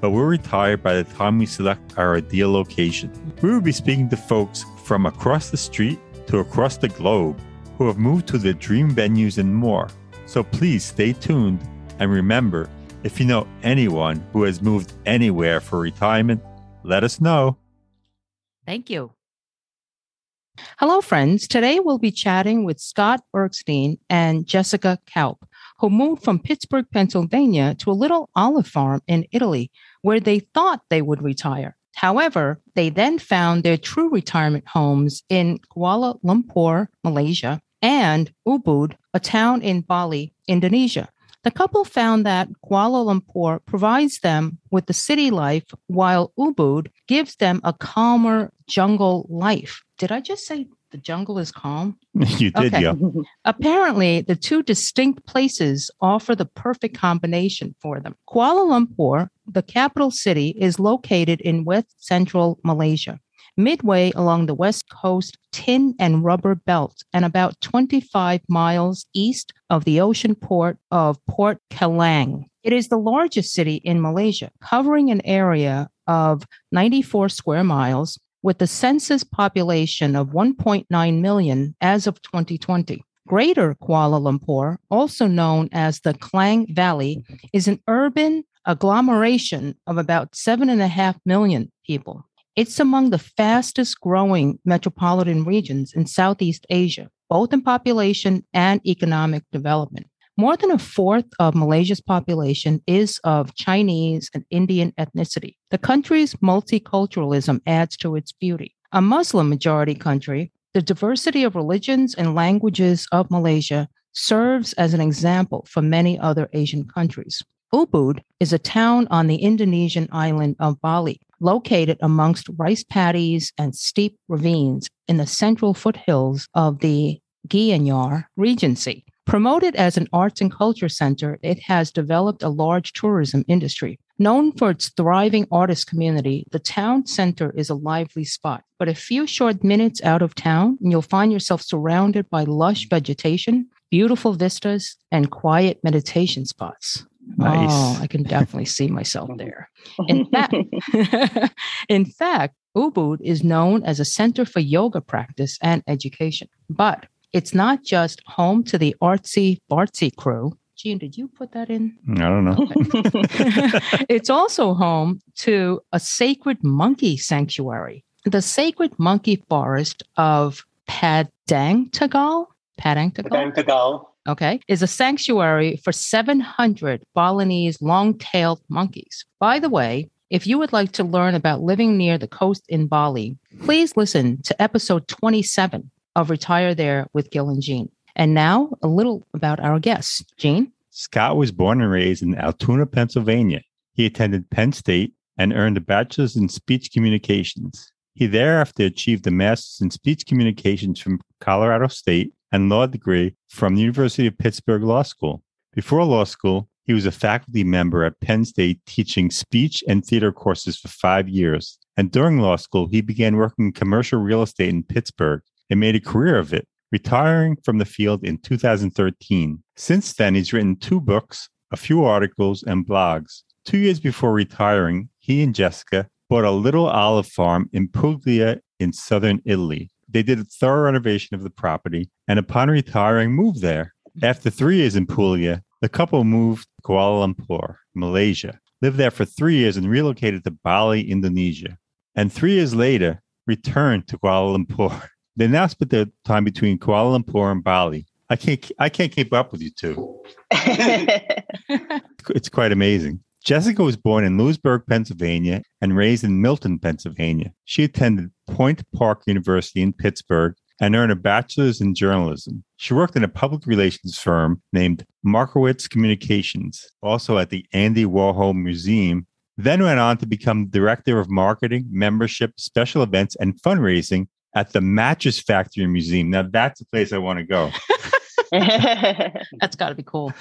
but we'll retire by the time we select our ideal location. We will be speaking to folks from across the street to across the globe who have moved to their dream venues and more. So please stay tuned and remember if you know anyone who has moved anywhere for retirement, let us know. Thank you. Hello, friends. Today we'll be chatting with Scott Bergstein and Jessica Kaup, who moved from Pittsburgh, Pennsylvania to a little olive farm in Italy where they thought they would retire. However, they then found their true retirement homes in Kuala Lumpur, Malaysia, and Ubud, a town in Bali, Indonesia. The couple found that Kuala Lumpur provides them with the city life, while Ubud gives them a calmer jungle life. Did I just say the jungle is calm? you did, okay. yeah. Apparently, the two distinct places offer the perfect combination for them. Kuala Lumpur, the capital city, is located in west central Malaysia, midway along the west coast tin and rubber belt, and about 25 miles east of the ocean port of Port Kelang. It is the largest city in Malaysia, covering an area of 94 square miles with the census population of 1.9 million as of 2020. Greater Kuala Lumpur, also known as the Klang Valley, is an urban agglomeration of about 7.5 million people. It's among the fastest growing metropolitan regions in Southeast Asia, both in population and economic development. More than a fourth of Malaysia's population is of Chinese and Indian ethnicity. The country's multiculturalism adds to its beauty. A Muslim majority country, the diversity of religions and languages of Malaysia serves as an example for many other Asian countries. Ubud is a town on the Indonesian island of Bali, located amongst rice paddies and steep ravines in the central foothills of the Gianyar Regency. Promoted as an arts and culture center, it has developed a large tourism industry. Known for its thriving artist community, the town center is a lively spot. But a few short minutes out of town, and you'll find yourself surrounded by lush vegetation, beautiful vistas, and quiet meditation spots. Nice. Oh, I can definitely see myself there. In fact, in fact, Ubud is known as a center for yoga practice and education. But it's not just home to the artsy fartsy crew. Gene, did you put that in? I don't know. It's also home to a sacred monkey sanctuary, the sacred monkey forest of Padang Tagal. Padang Tagal. Padang Tagal. Okay, is a sanctuary for 700 Balinese long tailed monkeys. By the way, If you would like to learn about living near the coast in Bali, please listen to episode 27 of Retire There with Gil and Gene. And now a little about our guests. Gene? Scott was born and raised in Altoona, Pennsylvania. He attended Penn State and earned a bachelor's in speech communications. He thereafter achieved a master's in speech communications from Colorado State and law degree from the University of Pittsburgh Law School. Before law school, he was a faculty member at Penn State teaching speech and theater courses for five years. And during law school, he began working in commercial real estate in Pittsburgh and made a career of it, retiring from the field in 2013. Since then, he's written two books, a few articles, and blogs. Two years before retiring, he and Jessica bought a little olive farm in Puglia in southern Italy. They did a thorough renovation of the property and upon retiring, moved there. After three years in Puglia, the couple moved to Kuala Lumpur, Malaysia, lived there for three years and relocated to Bali, Indonesia. And three years later, returned to Kuala Lumpur. They now split their time between Kuala Lumpur and Bali. I can't I can't keep up with you two. it's quite amazing. Jessica was born in Lewisburg, Pennsylvania, and raised in Milton, Pennsylvania. She attended Point Park University in Pittsburgh and earned a bachelor's in journalism. She worked in a public relations firm named Markowitz Communications, also at the Andy Warhol Museum, then went on to become director of marketing, membership, special events, and fundraising at the Mattress Factory Museum. Now, that's a place I want to go. that's got to be cool.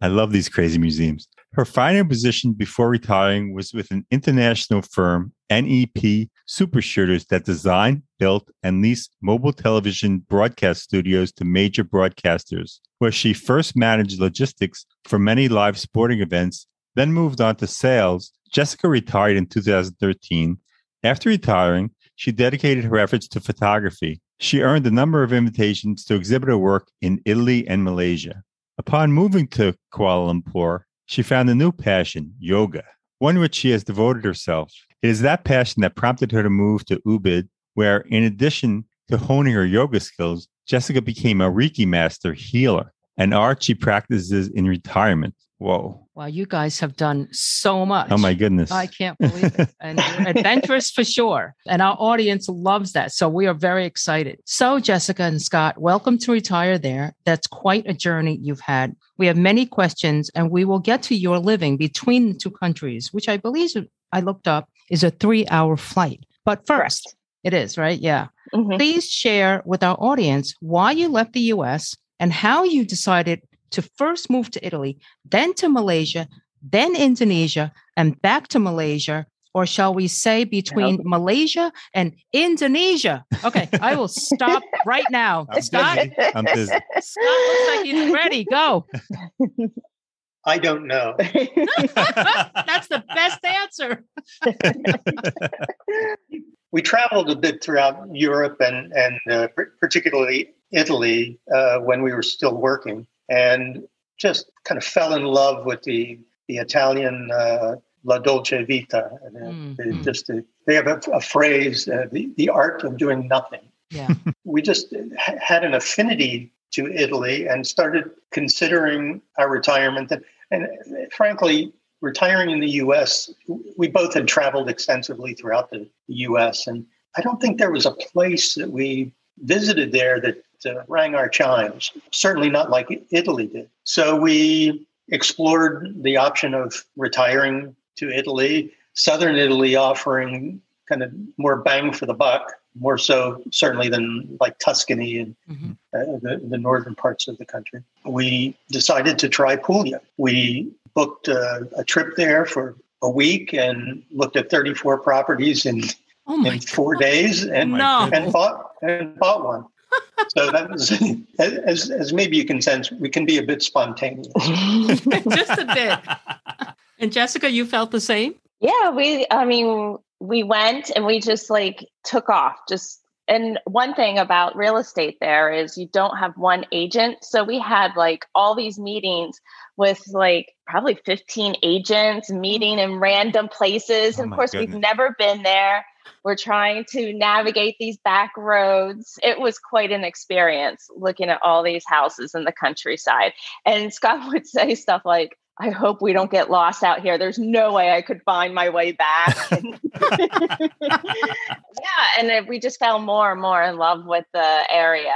I love these crazy museums. Her final position before retiring was with an international firm, NEP Supershooters, that designed, built, and leased mobile television broadcast studios to major broadcasters, where she first managed logistics for many live sporting events, then moved on to sales. Jessica retired in 2013. After retiring, she dedicated her efforts to photography. She earned a number of invitations to exhibit her work in Italy and Malaysia. Upon moving to Kuala Lumpur, she found a new passion, yoga, one which she has devoted herself. It is that passion that prompted her to move to Ubud, where, in addition to honing her yoga skills, Jessica became a Reiki master healer, an art she practices in retirement. Whoa. Wow, you guys have done so much. Oh my goodness. I can't believe it. And adventurous for sure. And our audience loves that. So we are very excited. So, Jessica and Scott, welcome to Retire There. That's quite a journey you've had. We have many questions and we will get to your living between the two countries, which I believe I looked up is a three hour flight. But first, Correct. it is, right? Yeah. Mm-hmm. Please share with our audience why you left the US and how you decided to first move to Italy, then to Malaysia, then Indonesia, and back to Malaysia, or shall we say between yep. Malaysia and Indonesia? Okay, I will stop right now. I'm Scott, busy. I'm busy. Scott looks like he's ready. Go. I don't know. That's the best answer. we traveled a bit throughout Europe and and uh, particularly Italy uh, when we were still working and just kind of fell in love with the the Italian uh, La Dolce Vita. And mm. just they have a, a phrase, uh, the the art of doing nothing. Yeah. we just had an affinity to Italy and started considering our retirement. And, and frankly, retiring in the U.S., we both had traveled extensively throughout the U.S. and I don't think there was a place that we visited there that uh, rang our chimes, certainly not like Italy did. So we explored the option of retiring to Italy, southern Italy offering kind of more bang for the buck, more so certainly than like Tuscany and mm-hmm. uh, the, the northern parts of the country. We decided to try Puglia. We booked a, a trip there for a week and looked at 34 properties in oh in four God. days and no. and bought and bought one so that was as as maybe you can sense we can be a bit spontaneous. Just a bit. And jessica you felt the same? Yeah we i mean we went and we just like took off. Just and one thing about real estate there is you don't have one agent. So we had like all these meetings with like probably 15 agents meeting in random places. Oh and of course goodness. we've never been there we're trying to navigate these back roads. It was quite an experience looking at all these houses in the countryside. And Scott would say stuff like, I hope we don't get lost out here. There's no way I could find my way back. yeah, and we just fell more and more in love with the area.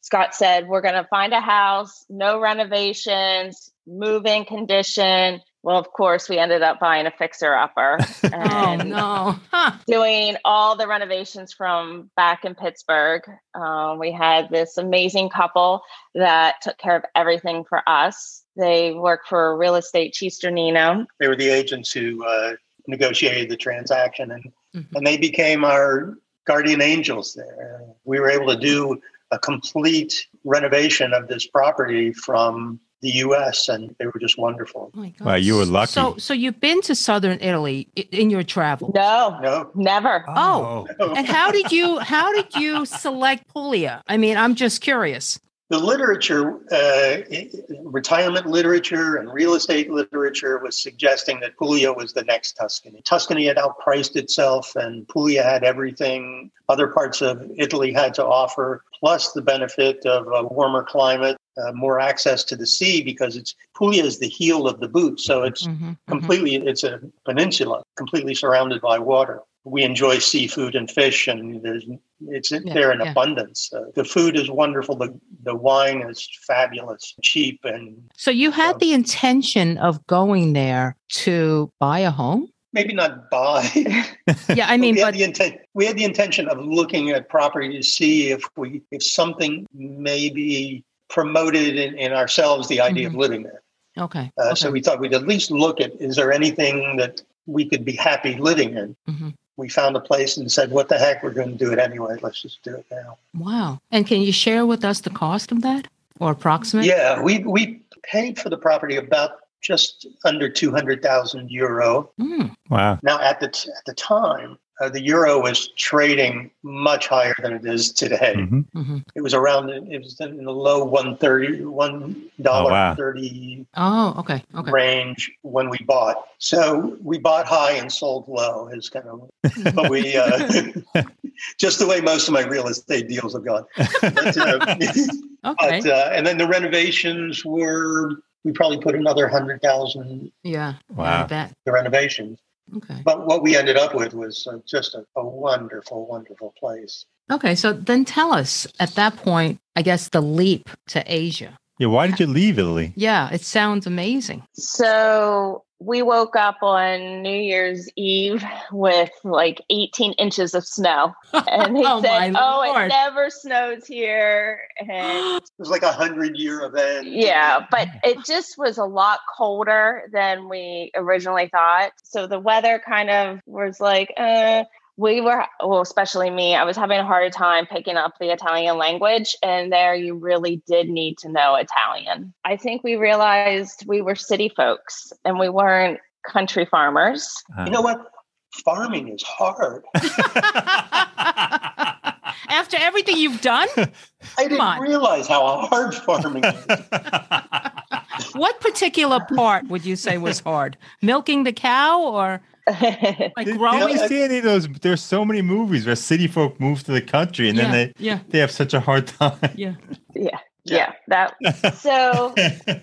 Scott said, We're going to find a house, no renovations, move in condition. Well, of course, we ended up buying a fixer upper oh, no. Huh. doing all the renovations from back in Pittsburgh. Um, we had this amazing couple that took care of everything for us. They work for real estate Cisternino. They were the agents who uh, negotiated the transaction, and, Mhm. and they became our guardian angels there. We were able to do a complete renovation of this property from the U.S., and they were just wonderful. Oh my God. Wow, you were lucky. So, so you've been to southern Italy in your travel. No, No, never. Oh. And how did you how did you select Puglia? I mean, I'm just curious. the literature, uh, retirement literature and real estate literature was suggesting that Puglia was the next Tuscany. Tuscany had outpriced itself, and Puglia had everything other parts of Italy had to offer, plus the benefit of a warmer climate, uh, more access to the sea, because it's Puglia is the heel of the boot, so it's Mhm, mhm. completely it's a peninsula completely surrounded by water we enjoy seafood and fish and there's it's Yeah, there in yeah. abundance uh, the food is wonderful the the wine is fabulous cheap and So you had the intention of going there to buy a home? maybe not buy Yeah, I mean, we had but the intent we had the intention of looking at property to see if we if something may be promoted in, in ourselves the idea of living there okay. uh, okay. so we thought we'd at least look at is there anything that we could be happy living in Mhm. we found a place and said what the heck we're going to do it anyway let's just do it now wow. And can you share with us the cost of that or approximate? yeah we we paid for the property about just under 200,000 euro Mm, Wow. now at the t- at the time uh, the euro was trading much higher than it is today Mhm. mhm. it was around it was in the low one thirty one dollar oh, wow. 30 Oh, okay. Okay. range when we bought so we bought high and sold low is kind of but we uh, just the way most of my real estate deals have gone but, uh, Okay. but uh, and then the renovations were we probably put another hundred thousand yeah. Wow. Yeah, I bet. the renovations Okay. but what we ended up with was uh, just a, a wonderful wonderful place Okay. So then tell us at that point, I guess the leap to Asia. Yeah. Why did you leave Italy? Yeah, it sounds amazing. So we woke up on New Year's Eve with like 18 inches of snow. And they Oh, said, my Oh, Lord." it never snows here. And it was like a hundred year event yeah, but it just was a lot colder than we originally thought. So the weather kind of was like, uh, we were, well, especially me, I was having a harder time picking up the Italian language. And there you really did need to know Italian. I think we realized we were city folks and we weren't country farmers. Uh-huh. you know what farming is hard After everything you've done, i didn't on. realize how hard farming is what particular part would you say was hard? Milking the cow or like Did, did growing? you see any of those? There's so many movies where city folk move to the country and yeah, then they yeah, they have such a hard time. yeah. yeah. Yeah. That so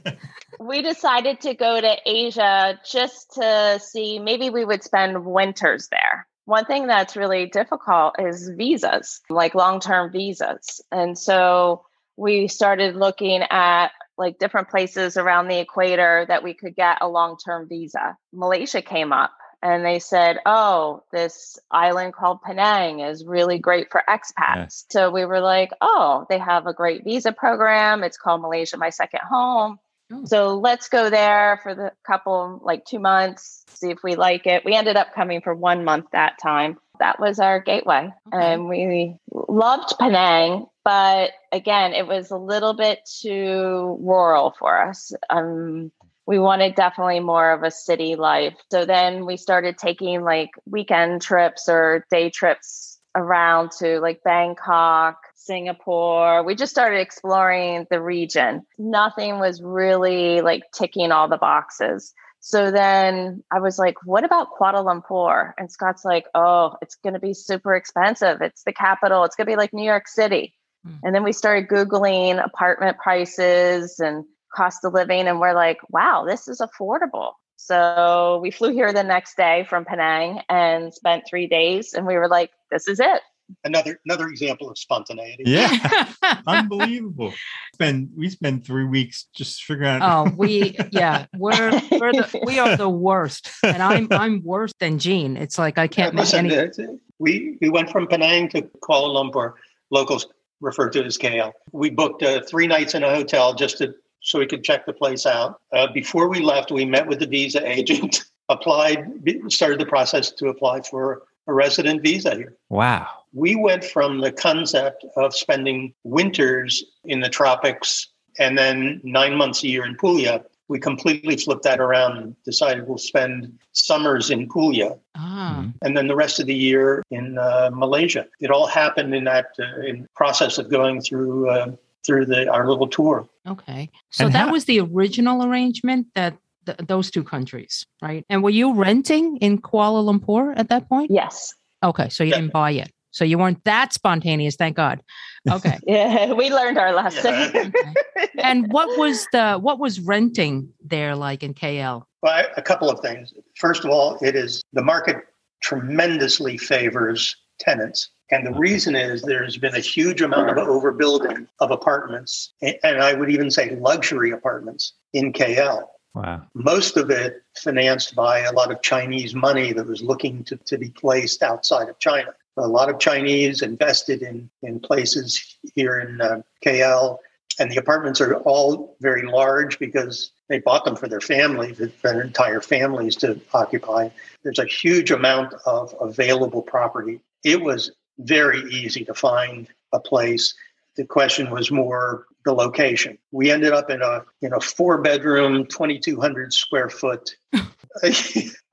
we decided to go to Asia just to see maybe we would spend winters there. One thing that's really difficult is visas, like long term visas. And so we started looking at like different places around the equator that we could get a long term visa. Malaysia came up and they said, oh, this island called Penang is really great for expats. So we were like, oh, they have a great visa program. It's called Malaysia My Second Home. Oh. So let's go there for the couple, like two months, see if we like it. We ended up coming for one month that time. That was our gateway. Okay. And we loved Penang, but again, it was a little bit too rural for us. Um, we wanted definitely more of a city life. So then we started taking like weekend trips or day trips around to like Bangkok, Singapore. We just started exploring the region. Nothing was really like ticking all the boxes. So then I was like, what about Kuala Lumpur? And Scott's like, oh, it's going to be super expensive. It's the capital. It's going to be like New York City. Hmm. And then we started Googling apartment prices and cost of living and we're like, wow, this is affordable. So we flew here the next day from Penang and spent three days and we were like, this is it. Another another example of spontaneity. Yeah. Unbelievable. Spend we spend three weeks just figuring out. oh, we yeah, we're we're the, we are the worst, and I'm I'm worse than Gene. It's like I can't make Listen, any. we we went from Penang to Kuala Lumpur. Locals refer to it as KL. We booked uh, three nights in a hotel just to so we could check the place out. Uh, before we left, we met with the visa agent, applied, started the process to apply for a resident visa here. Wow. We went from the concept of spending winters in the tropics and then nine months a year in Puglia. We completely flipped that around and decided we'll spend summers in Puglia Ah, and then the rest of the year in uh, Malaysia. It all happened in that uh, in process of going through uh, through the our little tour. Okay. So And that how- was the original arrangement that th- those two countries, right? And were you renting in Kuala Lumpur at that point? Yes. Okay, so you Yeah. didn't buy it. So you weren't that spontaneous, thank God. Okay. Yeah, we learned our lesson. okay. And what was the what was renting there like in KL? Well, I- a couple of things. First of all, it is the market tremendously favors tenants. And the reason is there's been a huge amount of overbuilding of apartments, and I would even say luxury apartments in KL. Wow. most of it financed by a lot of Chinese money that was looking to, to be placed outside of China. A lot of Chinese invested in, in places here in uh, KL, and the apartments are all very large because they bought them for their families, for their entire families to occupy. There's a huge amount of available property. It was very easy to find a place. The question was more the location. We ended up in a in a four bedroom, 2,200 square foot.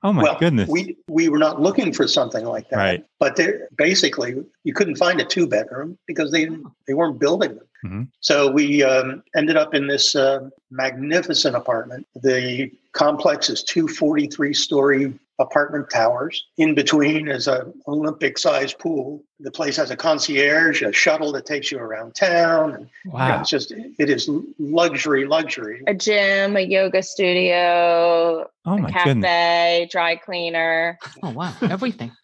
Oh my well, goodness. we we were not looking for something like that. Right. But there, basically, you couldn't find a two bedroom because they they weren't building them. Mhm. So we um, ended up in this uh, magnificent apartment. The complex is two 43 story apartment towers. In between is a Olympic sized pool. The place has a concierge, a shuttle that takes you around town. And, you know, wow. it's just it is luxury, luxury. a gym, a yoga studio, Oh a my goodness. cafe, dry cleaner. Oh wow, everything.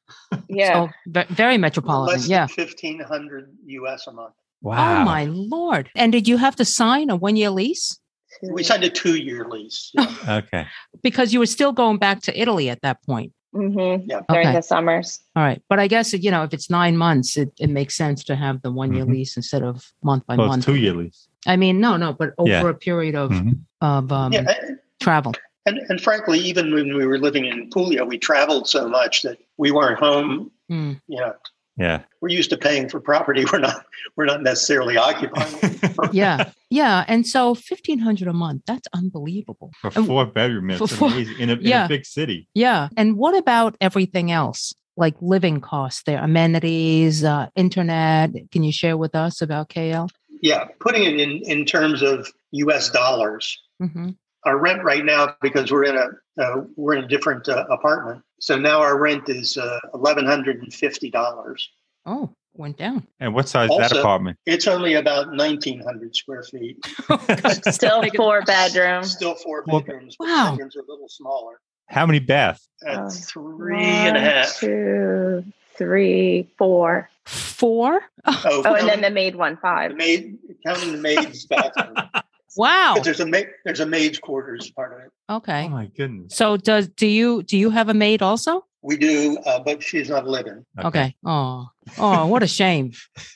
Yeah. So very metropolitan. Less Yeah. 1500 US a month. Wow. Oh my lord! And did you have to sign a one year lease We signed a two year lease. yeah. Okay. because you were still going back to Italy at that point? Mm-hmm. Yeah. During Okay. the summers. All right, but I guess you know if it's nine months, it, it makes sense to have the one year Mhm. lease instead of month by Well, month. two year lease. I mean, no, no, but over Yeah. a period of Mhm. of um, yeah. and- travel. And, and frankly, even when we were living in Puglia, we traveled so much that we weren't home. Mm. You know, Yeah. we're used to paying for property. We're not. We're not necessarily occupying. Yeah, yeah, and so fifteen hundred a month. That's unbelievable. For And- four bedroom, it's for four- In a, in Yeah. a big city. Yeah, and what about everything else? Like living costs, their amenities, uh, internet. Can you share with us about KL? yeah, putting it in in terms of U.S. dollars. hmm Our rent right now, because we're in a uh, we're in a different uh, apartment, so now our rent is uh, eleven hundred and fifty dollars. Oh, went down. And what size is that apartment? It's only about nineteen hundred square feet. Still four bedrooms. Still four Well, bedrooms. but wow. Bedrooms are a little smaller. How many baths? At Oh, three and a One, half. two, three, four. Four. Oh, Oh, and then the maid one the five. maid, counting the maid's bathroom. Wow. But there's a ma- there's a maid's quarters part of it. Okay. Oh my goodness. So does do you do you have a maid also? We do, uh, but she's not living. Okay. Oh, oh, what a shame.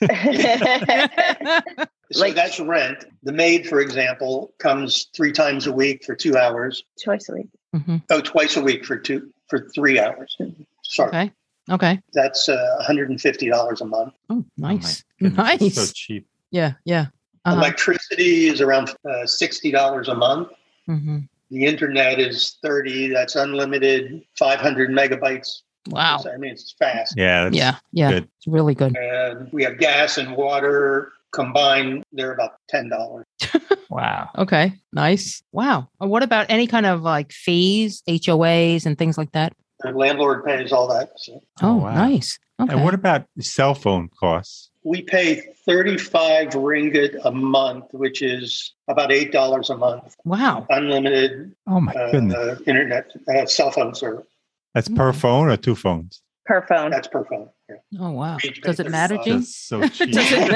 So Like- that's rent. The maid, for example, comes three times a week for two hours. Twice a week. hmm Oh, twice a week for two for three hours. Sorry, Okay. Okay. that's uh, $150 a month. Oh, Oh nice. goodness, it's nice. So cheap. yeah. Yeah. Uh-huh. Electricity is around uh, $60 a month. hmm The internet is 30. That's unlimited, 500 megabytes. Wow. I mean, it's fast. Yeah. That's, Yeah. Yeah. good. It's really good. And we have gas and water combined. They're about $10. Wow. Okay. Nice. Wow. Uh, What about any kind of like fees, HOAs, and things like that? The landlord pays all that. So. Oh, wow. nice. Okay. And what about cell phone costs? We pay 35 ringgit a month, which is about $8 a month, wow. unlimited Oh my uh, goodness. uh, internet, uh, cell phone service. That's per phone or two phones? per phone. That's per phone. Yeah. Oh wow. Does it matter, 35. Gene? So cheap. Does it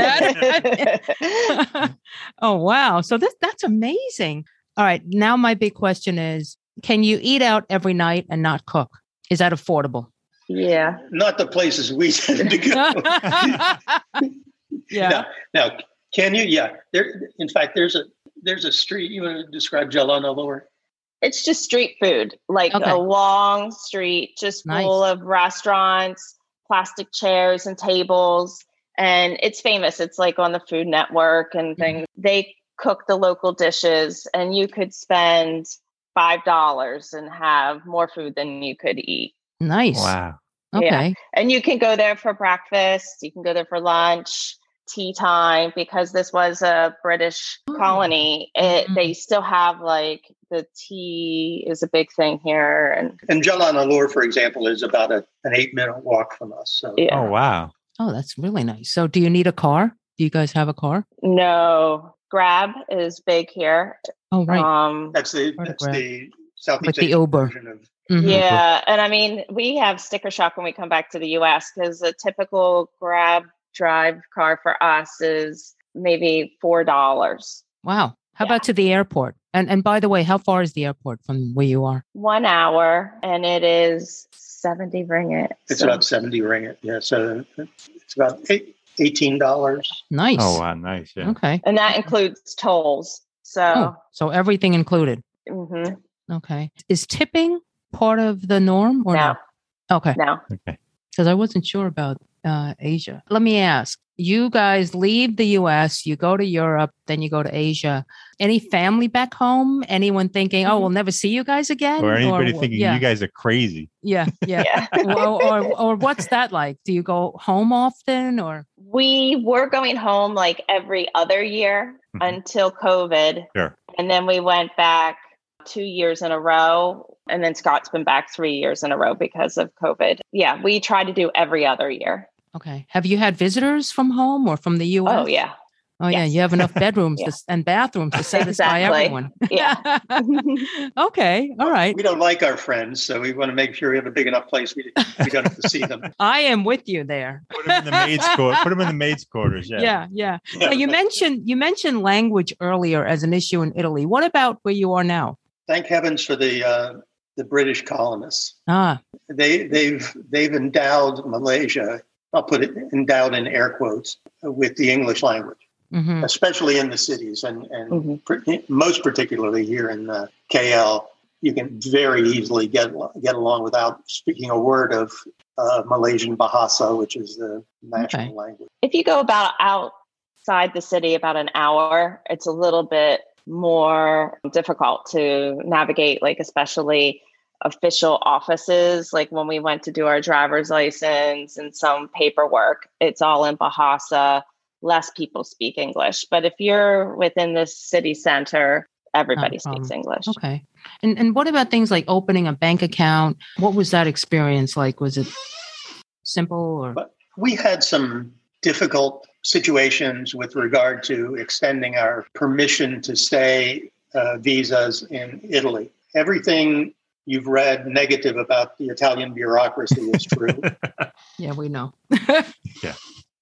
matter? oh wow. So this that's amazing. All right. Now my big question is can you eat out every night and not cook? Is that affordable? Yeah. Not the places we tend to go. yeah. Now, now, can you? Yeah. There. In fact, there's a there's a street. You want to describe Jalan Alor? It's just street food, like Okay. a long street, just Nice. full of restaurants, plastic chairs and tables. And it's famous. It's like on the Food Network and Mm-hmm. things. They cook the local dishes, and you could spend $5 and have more food than you could eat. Nice. Wow. Okay. Yeah. And you can go there for breakfast, you can go there for lunch, tea time, because this was a British Oh. colony. It, Mhm. They still have like the tea is a big thing here. And And Jalan Alor, for example, is about a, an eight minute walk from us. So yeah, Oh wow. Oh, that's really nice. So do you need a car? Do you guys have a car? no, Grab is big here. Oh, right. Um, that's the Part of that's the Southeast Like the Asian Uber. version of Mhm. yeah. And I mean, we have sticker shock when we come back to the US because a typical Grab drive car for us is maybe $4. Wow. How Yeah. about to the airport? And and by the way, how far is the airport from where you are? one hour and it is 70 ringgit. It's So- about 70 ringgit. Yeah. So it's about eight, $18. Nice. Oh wow. Nice. Yeah. Okay. and that includes tolls. So, Oh, so everything included. mhm. Okay. Is tipping part of the norm or no, no? Okay. no. Okay. Because I wasn't sure about uh, Asia. Let me ask you guys leave the US, you go to Europe, then you go to Asia. Any family back home? Anyone thinking, oh, we'll never see you guys again? Or anybody wh- thinking yeah, you guys are crazy. Yeah. Yeah. Yeah. or, or, or what's that like? Do you go home often or? we were going home like every other year Mhm. until COVID. Sure. And then we went back two years in a row. And then Scott's been back three years in a row because of COVID. Yeah, we try to do every other year. Okay. Have you had visitors from home or from the US? Oh, yeah. Oh, yeah. You have enough bedrooms Yeah. to, and bathrooms to satisfy Exactly. everyone. Yeah. okay. All right. We don't like our friends, so we want to make sure we have a big enough place we, we don't have to see them. I am with you there. Put them in the maid's quarters. Put them in the maid's quarters. Yeah. Yeah. Yeah. Now, you mentioned you mentioned language earlier as an issue in Italy. What about where you are now? Thank heavens for the uh, the British colonists. Ah, They they've they've endowed Malaysia. I'll put it endowed in air quotes with the English language, hmm especially in the cities and and Mhm. pr- most particularly here in uh, KL. You can very easily get get along without speaking a word of uh, Malaysian Bahasa, which is the national Okay. language. if you go about outside the city about an hour, it's a little bit more difficult to navigate, like especially official offices. Like when we went to do our driver's license and some paperwork, it's all in Bahasa. Less people speak English. But if you're within the city center, everybody speaks problem. English. okay. And and what about things like opening a bank account? What was that experience like? Was it simple or? We had some difficult situations with regard to extending our permission to stay uh, visas in Italy. Everything you've read negative about the Italian bureaucracy is true. Yeah, we know. the,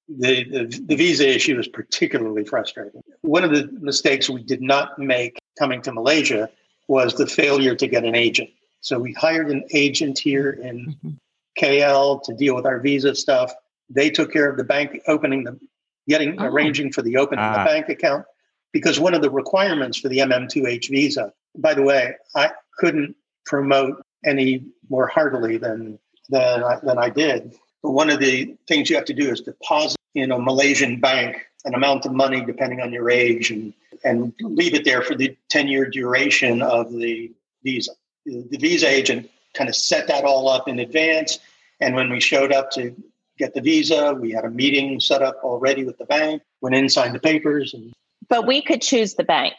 the, the visa issue is particularly frustrating. One of the mistakes we did not make coming to Malaysia was the failure to get an agent. So we hired an agent here in Mhm. KL to deal with our visa stuff. They took care of the bank opening the getting Oh. arranging for the opening of Ah. the bank account because one of the requirements for the MM2H visa. By the way, I couldn't promote any more heartily than than I, than I did. But one of the things you have to do is deposit in a Malaysian bank an amount of money depending on your age and and leave it there for the 10 year duration of the visa. The, the visa agent kind of set that all up in advance. And when we showed up to get the visa, we had a meeting set up already with the bank, went in, signed the papers, and But we could choose the bank.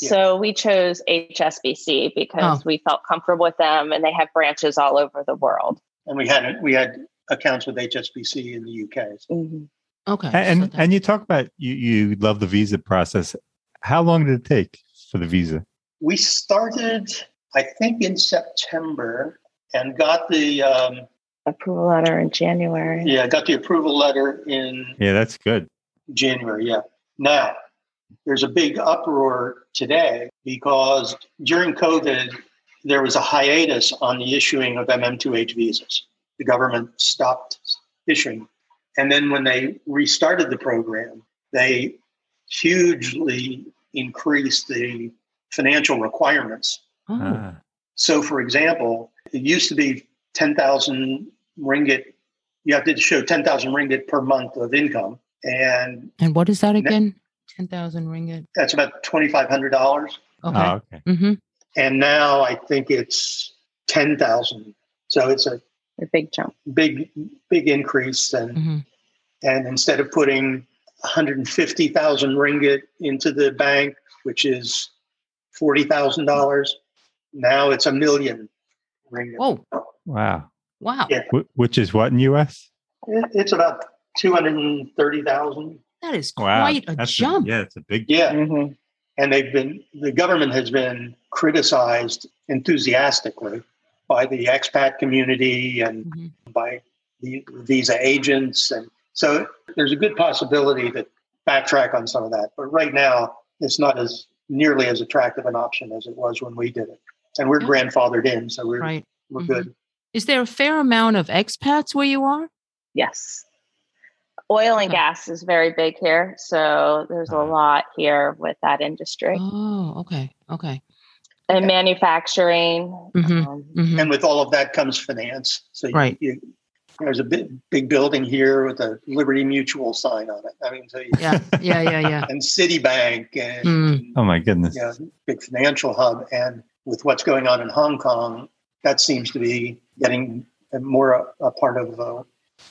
Yeah. So we chose HSBC because Oh. we felt comfortable with them and they have branches all over the world. and we had we had accounts with HSBC in the UK. Mhm. Okay. And so and, you talk about you you love the visa process. How long did it take for the visa? We started, I think, in September and got the um, Approval letter in January. yeah I got the approval letter in Yeah, that's good. January. Yeah. Now there's a big uproar today because during COVID there was a hiatus on the issuing of MM2H visas. The government stopped issuing, and then when they restarted the program, they hugely increased the financial requirements oh, Ah, So, for example, it used to be 10,000 ringgit. You have to show 10,000 ringgit per month of income. And and what is that again? Ten thousand ringgit. that's about $2,500. Okay. oh, okay. mm-hmm. And now I think it's 10,000. So it's a A big jump. big, big increase. And, hmm and instead of putting 150,000 ringgit into the bank, which is $40,000, now it's a million ringgit. Oh, Wow. Wow. Yeah. Wh- which is what in U.S. It- It's about 230,000. That is Wow, quite a That's jump. yeah, it's a big. Yeah. Mhm. and they've been the government has been criticized enthusiastically by the expat community and Mhm. by the visa agents and so there's a good possibility to backtrack on some of that but right now it's not as nearly as attractive an option as it was when we did it and we're Yeah. grandfathered in so we're, Right. we're Mhm. good Is there a fair amount of expats where you are? Yes. Oil and Okay. gas is very big here. So there's a Ah. lot here with that industry Oh, okay. Okay. and manufacturing. Mhm. um, Mhm. and with all of that comes finance so you- Right. you, there's a big, big building here with a liberty mutual sign on it i mean so you, Yeah. Yeah. Yeah. Yeah. and citibank and Mm. Oh my goodness. you know, big financial hub. And with what's going on in Hong Kong, that seems to be getting more a, a part of uh,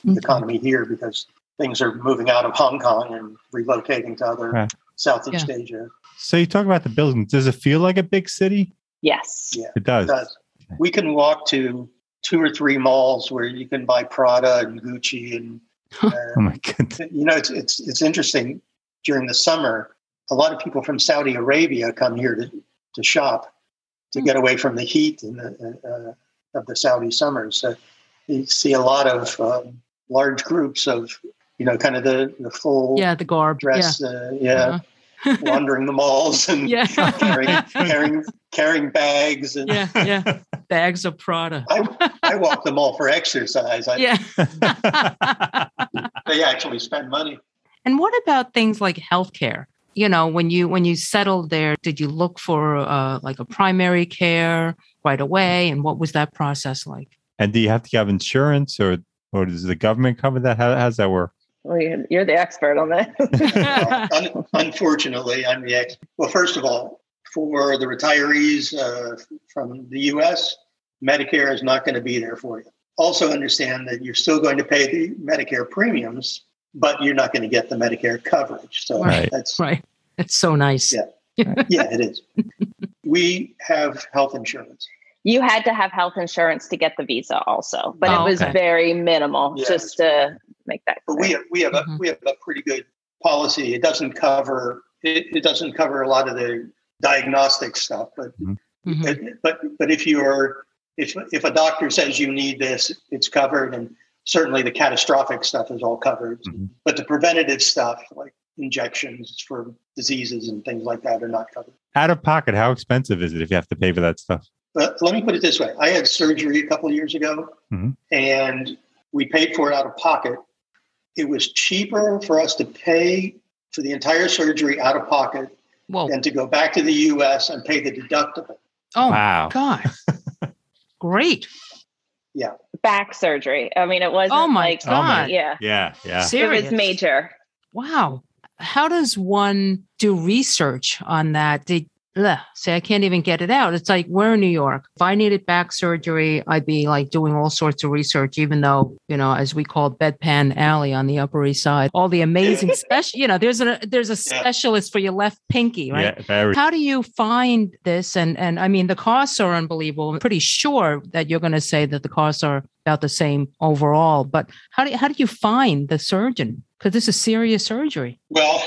the Okay. economy here because things are moving out of Hong Kong and relocating to other Right. Southeast Asia. So you talk about the buildings. Does it feel like a big city? yes. Yeah, It does. it does. We can walk to two or three malls where you can buy Prada and Gucci and Oh uh, my goodness. you know it's it's it's interesting during the summer a lot of people from saudi arabia come here to, to shop to Hmm. get away from the heat in the, uh, of the saudi summers so you see a lot of um, large groups of you know kind of the, the full Yeah. The garb. dress uh, yeah Uh-huh. wandering the malls and Yeah. carrying, carrying carrying bags and Yeah. Yeah. Bags of Prada. I, I walk the mall for exercise I, Yeah. they actually spend money and what about things like healthcare? You know, when you when you settled there, did you look for uh, like a primary care right away? And what was that process like? and do you have to have insurance, or or does the government cover that? How how's that work? Well, you're, you're the expert on that. Well, un- unfortunately, I'm the ex. Well, first of all, for the retirees uh, from the U.S., Medicare is not going to be there for you. Also, understand that you're still going to pay the Medicare premiums, but you're not going to get the Medicare coverage. So Right. that's right. That's so nice. Yeah. yeah, it is. we have health insurance. you had to have health insurance to get the visa, also, but Oh, it was okay. very minimal. Yeah. Just to make that. But clear. we have, we have Mhm. a we have a pretty good policy. It doesn't cover it, it doesn't cover a lot of the diagnostic stuff, but Mhm. But- but but if you're if if a doctor says you need this, it's covered, and certainly the catastrophic stuff is all covered. Mhm. But the preventative stuff, like injections for diseases and things like that, are not covered. Out of pocket, how expensive is it if you have to pay for that stuff? But let me put it this way: I had surgery a couple of years ago, Mhm. and we paid for it out of pocket. It was cheaper for us to pay for the entire surgery out of pocket Whoa. than to go back to the U.S. and pay the deductible. Oh, Wow. God. Great. Back surgery. I mean, it wasn't Oh my like oh God. yeah, Yeah, yeah. it Serious. was major. Wow. How does one do research on that? Did ugh, say I can't even get it out. It's like we're in New York. If I needed back surgery, I'd be like doing all sorts of research, even though, you know, as we call bedpan alley on the Upper East Side, all the amazing special, you know, there's a there's a specialist for your left pinky, right? Yeah, very. How do you find this? And and I mean the costs are unbelievable. I'm pretty sure that you're gonna say that the costs are about the same overall. But how do how do you find the surgeon? Because this is serious surgery. Well,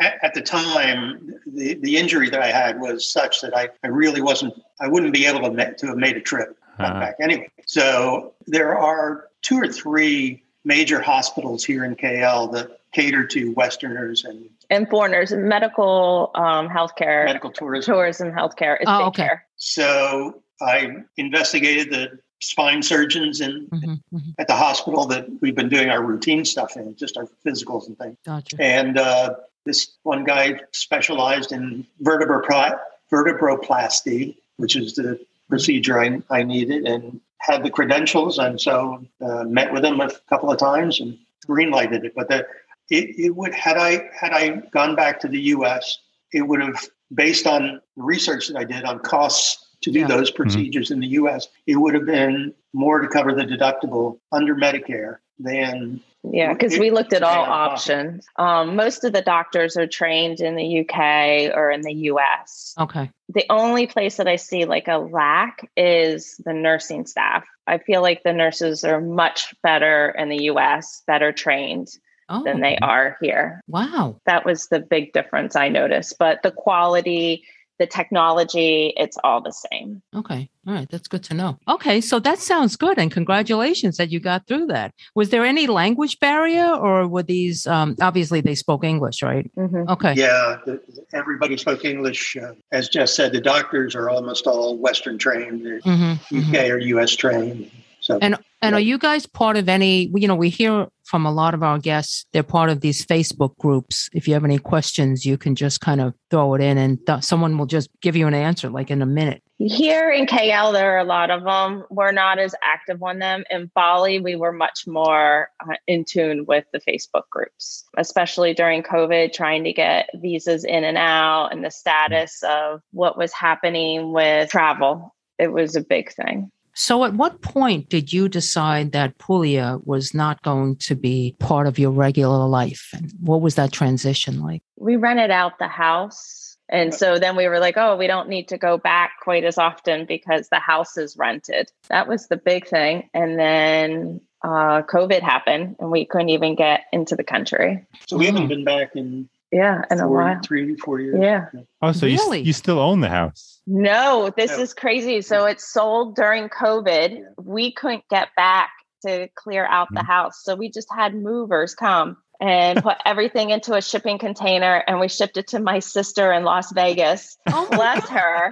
at, at, the time, the, the injury that I had was such that I, I really wasn't, I wouldn't be able to, ma- to have made a trip uh-huh. back anyway. So there are two or three major hospitals here in KL that cater to Westerners and and foreigners, and medical um, healthcare, medical tourism, tourism healthcare is oh, okay. Care. So I investigated the spine surgeons in mm-hmm, mm-hmm. at the hospital that we've been doing our routine stuff in, just our physicals and things. Gotcha. And uh, this one guy specialized in vertebroplasty, vertebroplasty, which is the procedure I, I needed, and had the credentials. And so uh, met with him a couple of times and greenlighted it. But the, it, it would had I had I gone back to the U.S., it would have based on the research that I did on costs to do yeah. those mm-hmm. procedures mm-hmm. in the US, it would have been more to cover the deductible under Medicare than. Yeah, because we looked at all options. Um, most of the doctors are trained in the UK or in the US. Okay. The only place that I see like a lack is the nursing staff. I feel like the nurses are much better in the US, better trained. Oh. Than they are here. Wow. That was the big difference I noticed. But the quality the technology, it's all the same. Okay. All right. That's good to know. Okay. So that sounds good. And congratulations that you got through that. Was there any language barrier or were these, um, obviously they spoke English, right? Mm-hmm. Okay. Yeah. The, everybody spoke English. Uh, as Jess said, the doctors are almost all Western trained, mm-hmm. UK mm-hmm. or US trained. So, and and are you guys part of any? You know, we hear from a lot of our guests, they're part of these Facebook groups. If you have any questions, you can just kind of throw it in and th- someone will just give you an answer like in a minute. Here in KL, there are a lot of them. We're not as active on them. In Bali, we were much more uh, in tune with the Facebook groups, especially during COVID, trying to get visas in and out and the status of what was happening with travel. It was a big thing. So, at what point did you decide that Puglia was not going to be part of your regular life? And what was that transition like? We rented out the house. And so then we were like, oh, we don't need to go back quite as often because the house is rented. That was the big thing. And then uh, COVID happened and we couldn't even get into the country. So we haven't been back in yeah, in four, a while. Three, four years. Yeah. Oh, so really? you, you still own the house? No, this is crazy. So it sold during COVID. We couldn't get back to clear out the mm-hmm. house. So we just had movers come and put everything into a shipping container and we shipped it to my sister in Las Vegas. Oh, bless her.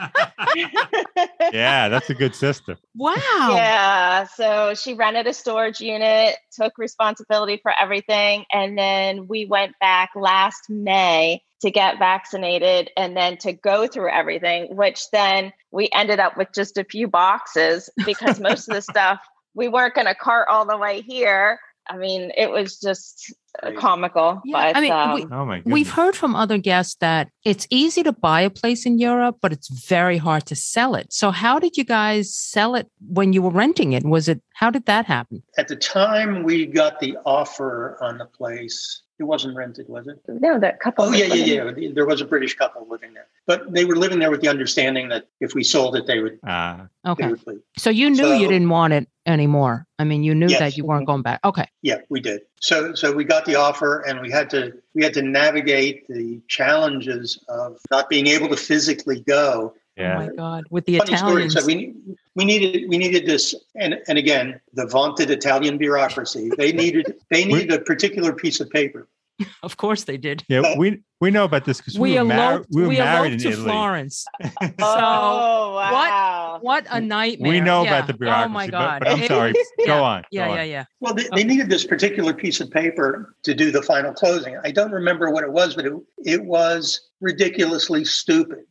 yeah, that's a good sister. Wow. Yeah. So she rented a storage unit, took responsibility for everything. And then we went back last May to get vaccinated and then to go through everything, which then we ended up with just a few boxes because most of the stuff we weren't going to cart all the way here. I mean, it was just comical. Yeah, but, I mean, um, we, oh my we've heard from other guests that it's easy to buy a place in Europe, but it's very hard to sell it. So, how did you guys sell it when you were renting it? Was it how did that happen? At the time we got the offer on the place, it wasn't rented, was it? No, that couple. Oh yeah, yeah, yeah. There was a British couple living there, but they were living there with the understanding that if we sold it, they would. Ah, uh, okay. Would so you knew so, you didn't want it anymore. I mean, you knew yes, that you weren't going back. Okay. Yeah, we did. So, so we got the offer, and we had to we had to navigate the challenges of not being able to physically go yeah. Oh my God! With the Funny Italians, story. So we we needed we needed this, and and again, the vaunted Italian bureaucracy. They needed they needed a particular piece of paper. Of course, they did. Yeah, we we know about this because we, we, were, mar- we were we married to Italy. Florence. so oh, wow. what what a nightmare! We know yeah. about the bureaucracy. Oh my God! But, but I'm sorry. yeah. Go on. Yeah, go yeah, yeah. Well, they, they, needed this particular piece of paper to do the final closing. I don't remember what it was, but it, it was ridiculously stupid.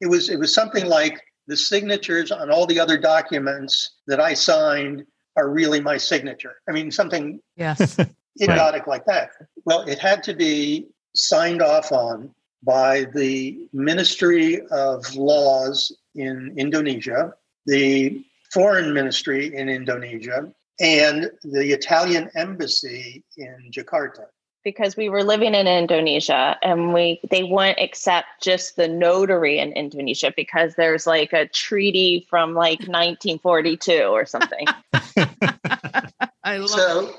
It was it was something like the signatures on all the other documents that I signed are really my signature. I mean, something yes. Idiotic right. like that. Well, it had to be signed off on by the Ministry of Laws in Indonesia, the Foreign Ministry in Indonesia, and the Italian Embassy in Jakarta. Because we were living in Indonesia and we they wouldn't accept just the notary in Indonesia because there's like a treaty from like 1942 or something. I love So,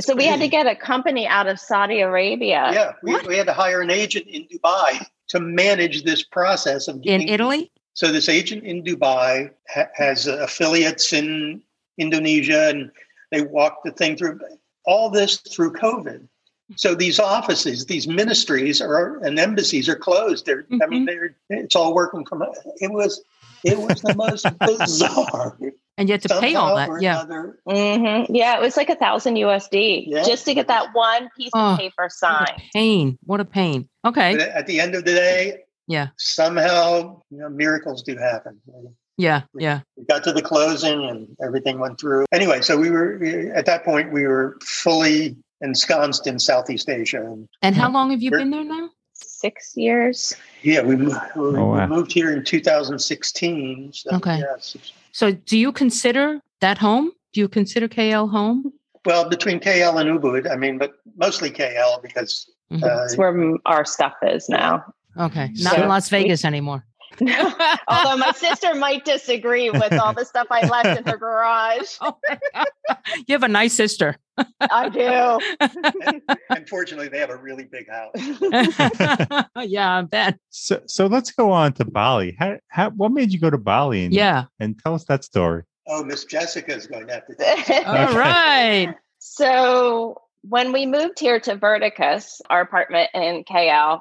so we had to get a company out of Saudi Arabia. yeah, we, we had to hire an agent in Dubai to manage this process of getting, in Italy. So this agent in Dubai ha- has uh, affiliates in Indonesia, and they walk the thing through. All this through COVID. So these offices, these ministries, or and embassies are closed. They're, I mean, they're it's all working from. It was, it was the most bizarre. And you had to pay all that. Yeah. another, hmm Yeah, it was like a thousand USD Yeah. just to get that one piece Oh, of paper What a signed. pain. What a pain. Okay. But at the end of the day, Yeah. somehow you know, miracles do happen. Yeah. Yeah. we got to the closing and everything went through. Anyway, so we were at that point we were fully ensconced in Southeast Asia. And And how long have you been there now? Six years. yeah, we, mo- we, Oh, wow. moved here in 2016. So, Okay. Yes. So do you consider that home? Do you consider KL home? Well, between KL and Ubud, I mean, but mostly KL because Mhm. uh, That's where our stuff is now. Okay. Not So- in Las Vegas ananymore. Although my sister might disagree with all the stuff I left in her garage. Oh you have a nice sister. I do. unfortunately they have a really big house. yeah, I bet. So, so let's go on to Bali. How, how, what made you go to Bali? And, Yeah. and tell us that story. Oh, Miss Jessica is going to have to. All right. So when we moved here to Verticus, our apartment in KL,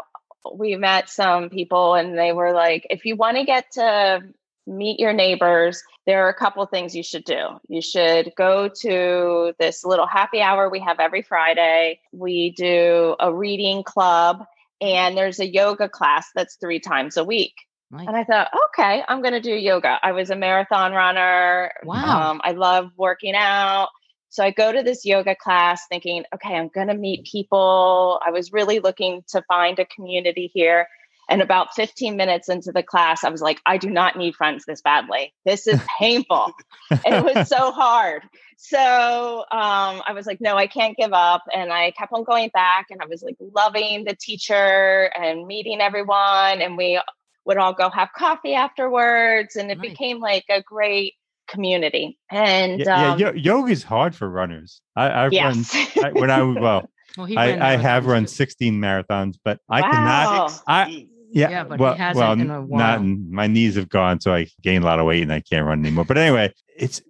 we met some people and they were like, if you want to get to meet your neighbors, there are a couple things you should do. You should go to this little happy hour we have every Friday. We do a reading club and there's a yoga class that's three times a week. Nice. And I thought, okay, I'm going to do yoga. I was a marathon runner. Wow. Um, I love working out. So I go to this yoga class thinking, okay, I'm going to meet people. I was really looking to find a community here. And about 15 minutes into the class, I was like, I do not need friends this badly. This is painful. it was so hard. So um, I was like, no, I can't give up. And I kept on going back and I was like loving the teacher and meeting everyone. And we would all go have coffee afterwards. And it Nice. became like a great community. And Yeah, um, yeah yo- yoga is hard for runners. I, I've yes. run I, when I well, Well, I, I have run 16 marathons, but I Wow. cannot. I- Yeah, Yeah, but he well, hasn't well, in a n- while. not in- my knees have gone, so I gained a lot of weight and I can't run anymore. But anyway, it's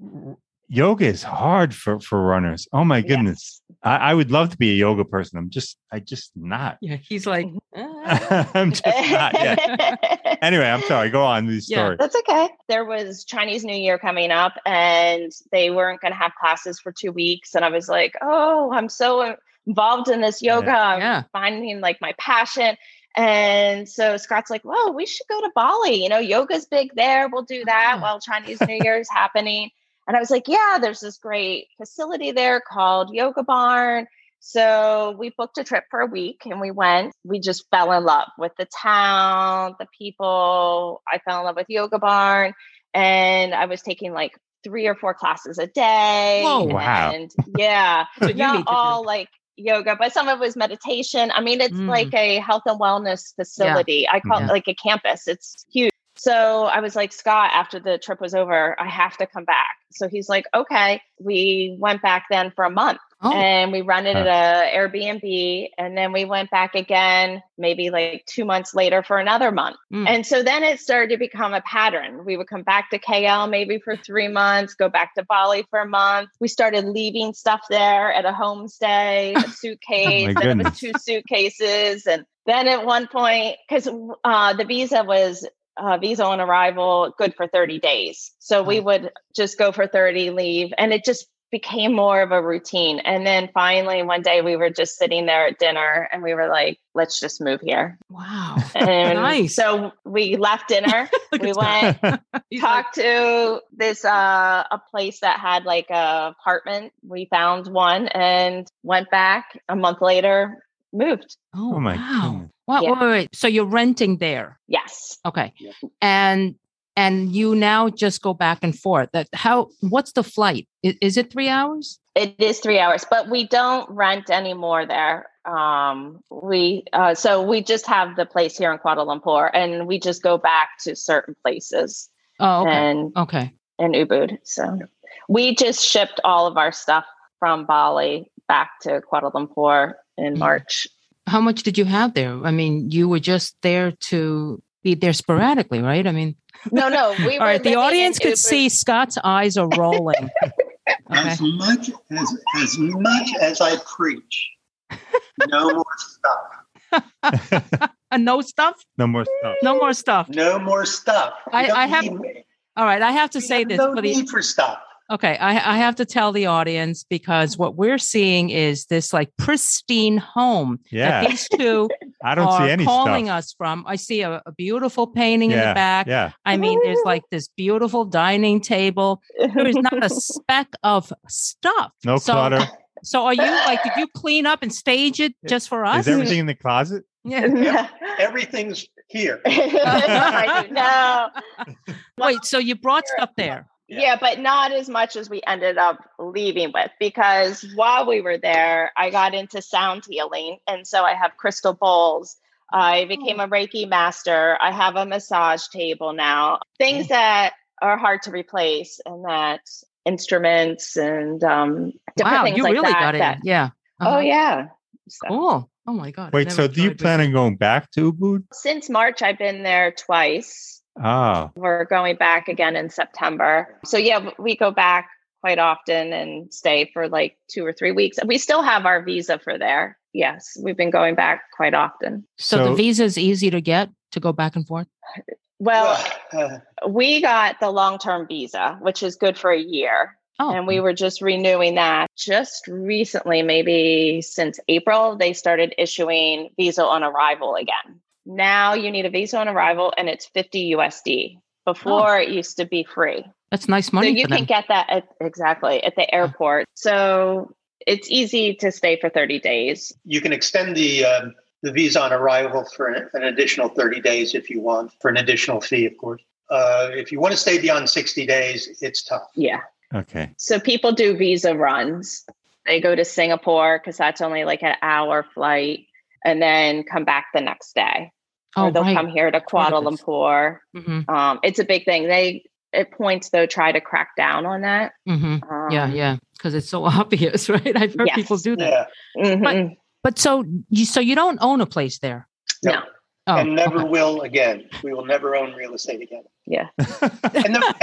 yoga is hard for for runners. Oh my Yes. goodness, I, I would love to be a yoga person. I'm just, I just not. Yeah, he's like. "Ah." I'm just not yet. Anyway, I'm sorry. Go on with the Yeah. story. That's okay. There was Chinese New Year coming up and they weren't going to have classes for two weeks. And I was like, oh, I'm so involved in this yoga. Yeah. I'm Yeah. finding like my passion. And so Scott's like, well, we should go to Bali. You know, yoga's big there. We'll do that Ah. while Chinese New Year's happening. And I was like, yeah, there's this great facility there called Yoga Barn. So we booked a trip for a week and we went. We just fell in love with the town, the people. I fell in love with Yoga Barn. And I was taking like three or four classes a day. Whoa. Wow. And yeah, That's what you need not do. all like yoga, but some of it was meditation. I mean, it's Mm. like a health and wellness facility. I call Yeah. it like a campus. It's huge. So I was like, Scott, after the trip was over, I have to come back. So he's like, okay. We went back then for a month Oh, and we rented Huh. a Airbnb and then we went back again maybe like 2 months later for another month. Mm. And so then it started to become a pattern. We would come back to KL maybe for 3 months, go back to Bali for a month. We started leaving stuff there at a homestay, a suitcase, my then it was two suitcases and then at one point cuz uh, the visa was uh, visa on arrival good for 30 days. So we would just go for 30, leave, and it just became more of a routine. And then finally, one day we were just sitting there at dinner and we were like, let's just move here. wow. And Nice. so we left dinner, we went, He's talked to this uh a place that had like a apartment. We found one and went back a month later, moved. oh, Oh my wow. goodness. What, Yeah. wait, wait, wait. So you're renting there. Yes. Okay. Yeah. And and you now just go back and forth. That how what's the flight? Is, is it three hours? It is three hours, but we don't rent anymore there. Um, we uh, so we just have the place here in Kuala Lumpur, and we just go back to certain places Oh, okay. and okay. in Ubud. So we just shipped all of our stuff from Bali back to Kuala Lumpur in Mhm. March. How much did you have there? I mean, you were just there to be there sporadically, right? I mean, No, no, we all were. The audience could Ubud. see Scott's eyes are rolling. Okay. As much as as much as I preach, no more stuff. No stuff. no more stuff. No more stuff. No more stuff. I- I have- me. All right. I have to say have this no for the need for stuff. Okay, I, I have to tell the audience because what we're seeing is this like pristine home Yeah. that these two I don't are see any calling stuff. us from. I see a, a beautiful painting in the back. Yeah. I mean, there's like this beautiful dining table. There is not a speck of stuff. No so, clutter. So, are you like? Did you clean up and stage it just for us? Is everything in the closet? Yeah. Everything's here. No. Wait. So you brought stuff there? Yeah, but not as much as we ended up leaving with because while we were there, I got into sound healing. And so I have crystal bowls. I became a Reiki master. I have a massage table now. Things that are hard to replace, and that instruments and um, different Wow, things you like really that. got that- it. Yeah. Oh, Uh-huh. yeah. So, Cool. Oh my god. Wait, so do you plan on going back to Ubud? Since March, I've been there twice. Ah, We're going back again in September. So yeah, we go back quite often and stay for like two or three weeks. We still have our visa for there. Yes, we've been going back quite often. So, the visa is easy to get to go back and forth. Well, we got the long-term visa, which is good for a year. Oh, And we were just renewing that just recently, maybe since April, they started issuing visa on arrival again. Now you need a visa on arrival and it's 50 USD. Before it used to be free. that's nice money so you for can them. get that at, exactly at the airport. So it's easy to stay for 30 days. you can extend the um, the visa on arrival for an, an additional 30 days if you want, for an additional fee, of course. Uh, if you want to stay beyond 60 days, it's tough. Yeah. okay. So people do visa runs. They go to Singapore because that's only like an hour flight and then come back the next day. Oh, or they'll right. come here to Kuala this. Lumpur. Mhm, Um, it's a big thing. They at points though try to crack down on that. mhm. yeah, Um, yeah, because it's so obvious, right? I've heard people do that. Yeah, mhm. But so you so you don't own a place there. No. Oh, and never okay. will again. We will never own real estate again. Yeah. And, the,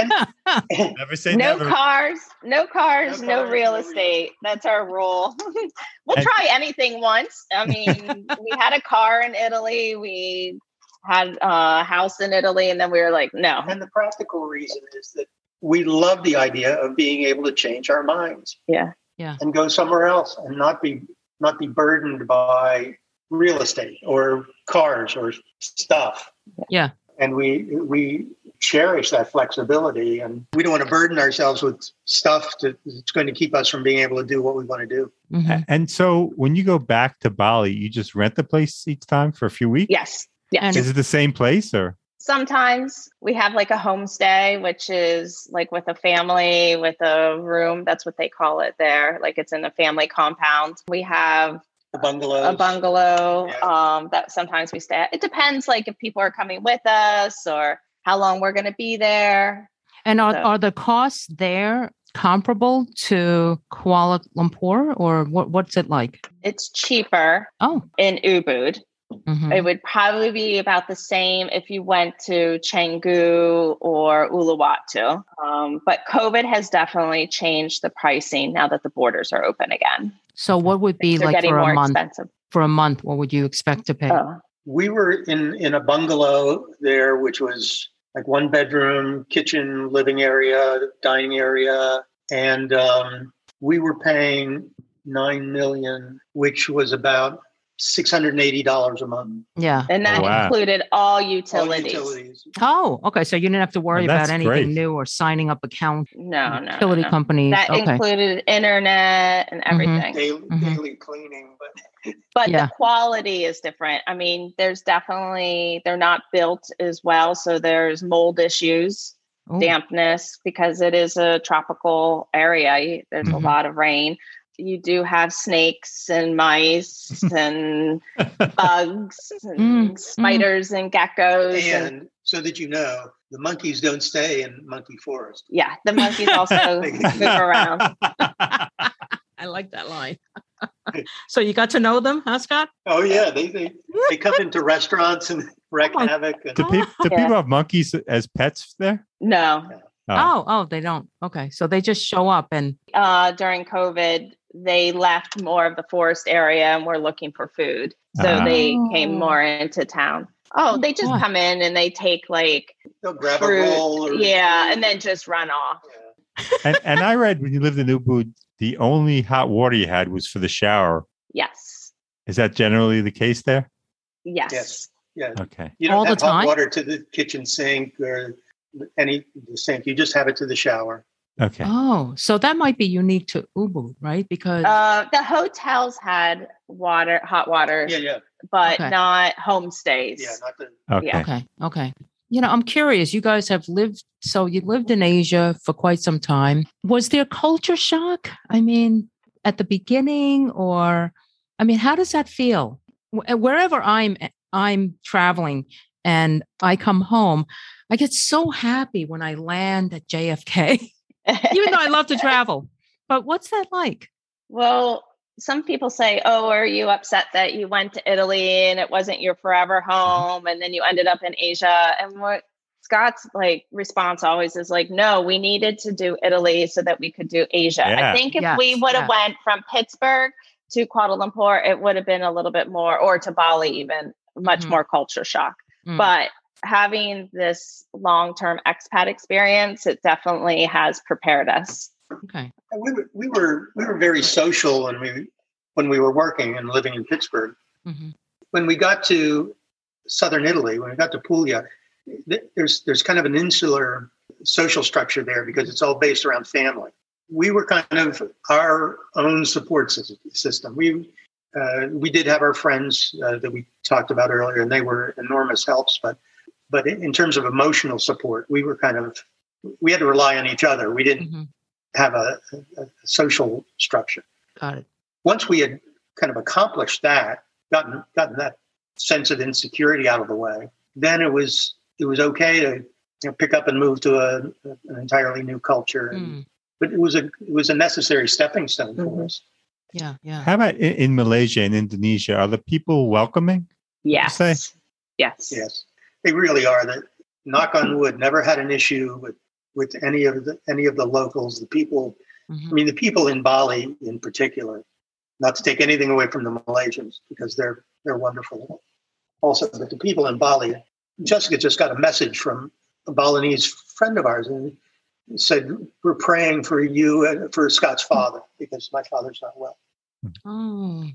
and never say no never. cars, no cars, No no, cars, real no real estate. That's our rule. we'll And- try anything once. I mean, we had a car in Italy. We had a house in Italy, and then we were like, no. and the practical reason is that we love the idea of being able to change our minds. Yeah. Yeah. And go somewhere else and not be not be burdened by real estate or cars or stuff. Yeah. And we we cherish that flexibility and we don't want to burden ourselves with stuff that- that's going to keep us from being able to do what we want to do. Mhm. And so when you go back to Bali, you just rent the place each time for a few weeks? Yes. Yes. Is it the same place or? Sometimes we have like a homestay, which is like with a family with a room. That's what they call it there. Like it's in a family compound. We have The bungalows. a bungalow Yeah. um, that sometimes we stay at. It depends, like if people are coming with us or how long we're going to be there. And are So- are the costs there comparable to Kuala Lumpur, or what? What's it like? It's cheaper Oh, in Ubud. Mhm. It would probably be about the same if you went to Canggu or Uluwatu. Um, but COVID has definitely changed the pricing now that the borders are open again. so what would be They're like for a month? expensive. For a month, what would you expect to pay? Oh, we were in in a bungalow there which was like one bedroom kitchen living area dining area and um, we were paying 9 million which was about $680 a month. Yeah. And that Oh, wow. included all All utilities. utilities. Oh, okay. So you didn't have to worry about anything great. new or signing up account No, no, utility no. companies. That okay. included internet and everything. Daily, Mhm. daily cleaning, but but Yeah. the quality is different. I mean, there's definitely they're not built as well, so there's mold issues, Ooh. dampness because it is a tropical area. There's Mhm. a lot of rain. You do have snakes and mice and bugs and Mm, mm. spiders and geckos and and so that you know, the monkeys don't stay in monkey forest. yeah, the monkeys also move around. I like that line. so you got to know them, huh, Scott? Oh yeah, they they, they come into restaurants and wreck Oh, havoc. And, Do, peop do Yeah. people have monkeys as pets there? No, Oh. Oh, oh, they don't. Okay. So they just show up and uh, during COVID, they left more of the forest area and were looking for food. So Ah. they Oh. came more into town. Oh, they just boy. come in and they take like they'll grab fruit, a roll. Or, yeah, and then just run off. Yeah. and, and I read when you lived in Ubud, the only hot water you had was for the shower. Yes, Is that generally the case there? yes, Yes. Yeah, Okay. you don't All the have hot water to the kitchen sink or any the sink. You just have it to the shower. Okay. oh, so that might be unique to Ubud, right? Because Uh, the hotels had water, hot water, Yeah, yeah, but Okay. not homestays. yeah. Not the Okay. yeah. okay, okay. You know, I'm curious. You guys have lived, so you lived in Asia for quite some time. Was there culture shock? I mean, at the beginning, or I mean, how does that feel? Wherever I'm, I'm traveling, and I come home, I get so happy when I land at JFK, even though I love to travel. But what's that like? Well, some people say, "Oh, are you upset that you went to Italy and it wasn't your forever home, and then you ended up in Asia?" And what Scott's like response always is like, "No, we needed to do Italy so that we could do Asia." Yeah. I think if Yes, we would have yeah. went from Pittsburgh to Kuala Lumpur, it would have been a little bit more, or to Bali, even much Mhm. more culture shock. Mm. But having this long-term expat experience, it definitely has prepared us. Okay. We were we were we were very social when we when we were working and living in Pittsburgh. hmm When we got to southern Italy, when we got to Puglia, there's there's kind of an insular social structure there because it's all based around family. We were kind of our own support system. We uh, we did have our friends uh, that we talked about earlier, and they were enormous helps. But but in in terms of emotional support, we were kind of we had to rely on each other. We didn't hmm have a, a, a social structure. Got it. Once we had kind of accomplished that, gotten gotten that sense of insecurity out of the way, then it was it was okay to you know, pick up and move to a, an entirely new culture. And, Mm. But it was a it was a necessary stepping stone for Mhm. us. Yeah. Yeah. How about in, in Malaysia and Indonesia? Are the people welcoming? Yes. Yes. Yes, they really are. That knock on hmm. wood, never had an issue with with any of the any of the locals. The people Mhm. I mean, the people in Bali, in particular, not to take anything away from the Malaysians because they're they're wonderful. Also, but the people in Bali, Jessica just got a message from a Balinese friend of ours, and said, "We're praying for you and for Scott's hmm. father because my father's not well." Oh,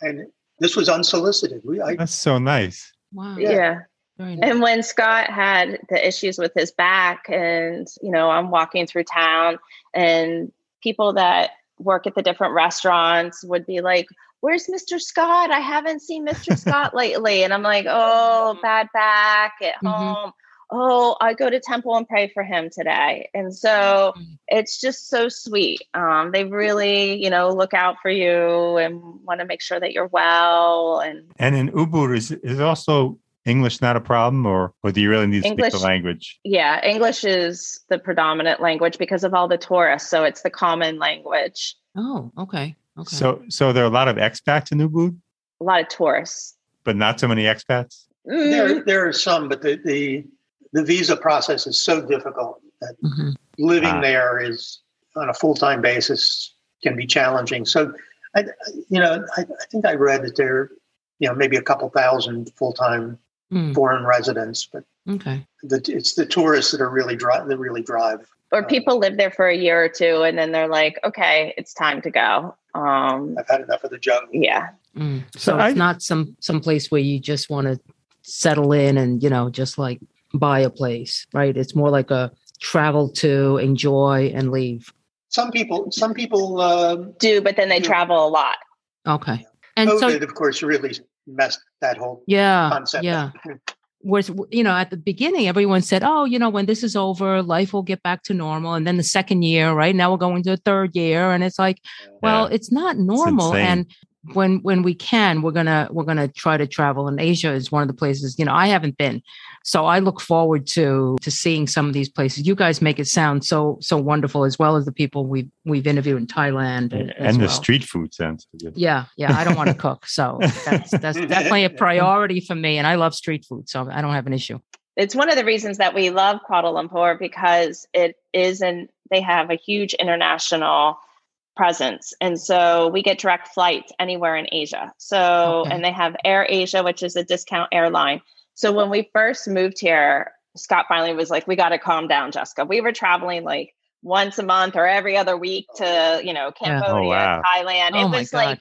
And this was unsolicited. We, I, That's so nice. wow. Yeah. Very nice. And when Scott had the issues with his back, and you know, I'm walking through town, and people that work at the different restaurants would be like, Where's Mr. Scott? I haven't seen Mr. Scott lately. And I'm like, Oh, bad back at Mhm. home. Oh, I go to temple and pray for him today. And so Mhm. it's just so sweet. Um, they really, you know, look out for you and want to make sure that you're well. And And in Ubud, is is also English not a problem, or or do you really need to speak the language? Yeah, English is the predominant language because of all the tourists. So it's the common language. Oh, okay. Okay. So so there are a lot of expats in Ubud, A lot of tourists. but not so many expats. Mm, there there are some, but the, the the visa process is so difficult that Mhm. living Ah. there is on a full time basis can be challenging. So, I, you know, I, I think I read that there, you know, maybe a couple thousand full time Mm, foreign residents, but okay. the, it's the tourists that are really drive that really drive. Or Uh, people live there for a year or two and then they're like, okay, it's time to go. Um, I've had enough of the jungle. yeah. Mm. So So, I- it's not some some place where you just want to settle in and you know just like buy a place, right? It's more like a travel to enjoy and leave. Some people, some people, uh, Do, but then they Yeah. travel a lot. Okay. And COVID, so of course, really messed that whole yeah, concept. yeah. up. was you know at the beginning everyone said oh you know when this is over life will get back to normal and then the second year right now we're going to the third year and it's like well Yeah. it's not normal insane. and when when we can we're gonna we're gonna try to travel and asia is one of the places you know i haven't been so i look forward to to seeing some of these places you guys make it sound so so wonderful as well as the people we've we've interviewed in thailand and, as the well. street food sounds good. yeah yeah i don't want to cook so that's that's definitely a priority for me and i love street food so i don't have an issue It's one of the reasons that we love Kuala Lumpur because it is an they have a huge international presence. And so we get direct flights anywhere in Asia. So Okay. and they have Air Asia, which is a discount airline. So when we first moved here, Scott finally was like, We gotta calm down, Jessica. We were traveling like once a month or every other week to, you know, Cambodia, Oh, wow. Thailand. Oh it was God. like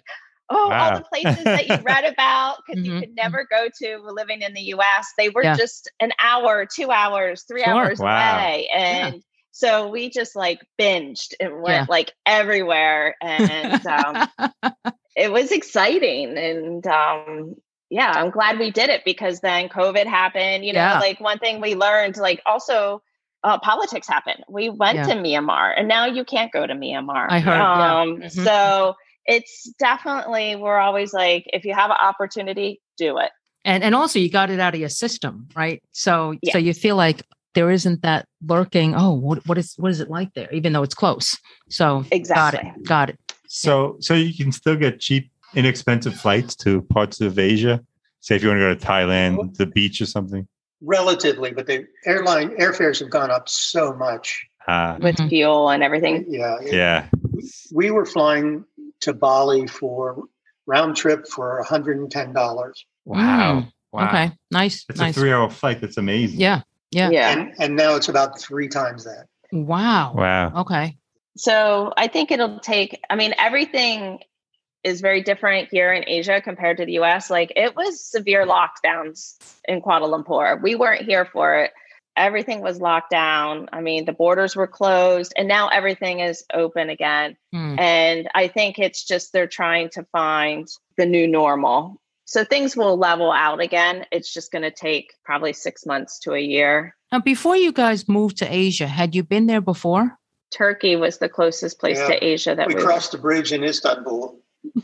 Oh, all the places that you read about because Mhm. you could never go to living in the US. They were Yeah. just an hour, two hours, three Sure. hours Wow. away. And so we just like binged and went Yeah. like everywhere. And um, it was exciting. And um, yeah, I'm glad we did it because then COVID happened. You know, Yeah. like one thing we learned, like also uh, politics happened. We went Yeah. to Myanmar and now you can't go to Myanmar. I heard, yeah. Um, Mhm. So it's definitely, we're always like, if you have an opportunity, do it. and and also you got it out of your system right so Yeah. so you feel like there isn't that lurking oh what what is what is it like there even though it's close so Exactly. got it got it So, so you can still get cheap, inexpensive flights to parts of Asia. Say if you want to go to Thailand, the beach or something. relatively, but the airline airfares have gone up so much. Ah, With Mhm. fuel and everything. Yeah, yeah. we were flying to Bali for round trip for $110. Wow. Mm, Wow. okay nice It's nice a three-hour flight. That's amazing. yeah yeah Yeah. And and now it's about three times that. wow Wow. okay So I think it'll take, I mean, everything is very different here in Asia compared to the US. Like it was severe lockdowns in Kuala Lumpur. We weren't here for it. Everything was locked down. I mean, the borders were closed and now everything is open again. Hmm. And I think it's just they're trying to find the new normal. So things will level out again. It's just going to take probably six months to a year. now before you guys moved to asia had you been there before Turkey was the closest place Yeah. to Asia that We we, crossed the bridge in Istanbul.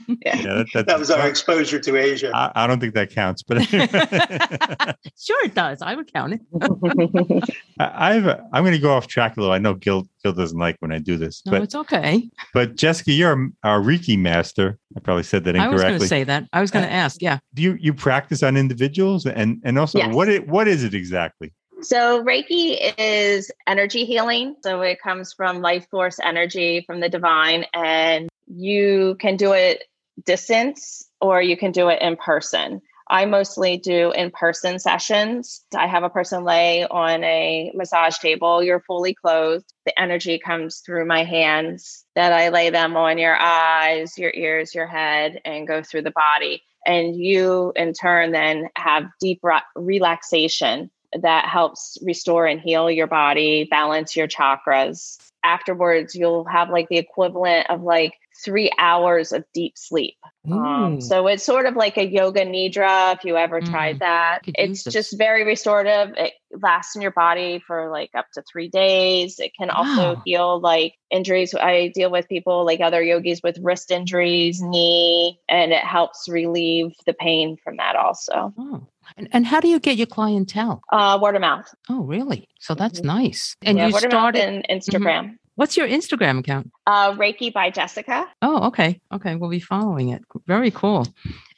Yeah. Yeah, that, that, That was our exposure to Asia. I, I don't think that counts, but sure it does i would count it I, I've I'm going to go off track a little. I know Gil Gil doesn't like when I do this, no but it's okay but Jessica, you're our Reiki master. I probably said that incorrectly. i was going to say that i was going to uh, ask yeah do you you practice on individuals and and also Yes. what it what is it exactly? So, Reiki is energy healing. So, it comes from life force energy from the divine, and you can do it distance or you can do it in person. I mostly do in person sessions. I have a person lay on a massage table. You're fully clothed. The energy comes through my hands that I lay them on your eyes, your ears, your head, and go through the body. And you, in turn, then have deep re- relaxation that helps restore and heal your body, balance your chakras. Afterwards, you'll have like the equivalent of like three hours of deep sleep. Um, so it's sort of like a yoga nidra if you ever Mm, tried that. It's just very restorative. It lasts in your body for like up to three days. It can also Wow. heal like injuries. I deal with people like other yogis with wrist injuries, knee, and it helps relieve the pain from that also. oh. and, and how do you get your clientele Uh, word of mouth. oh really so that's Mhm. nice and yeah, you word started of mouth and Instagram. What's your instagram account Uh, Reiki by Jessica. Oh, okay. Okay. We'll be following it. Very cool.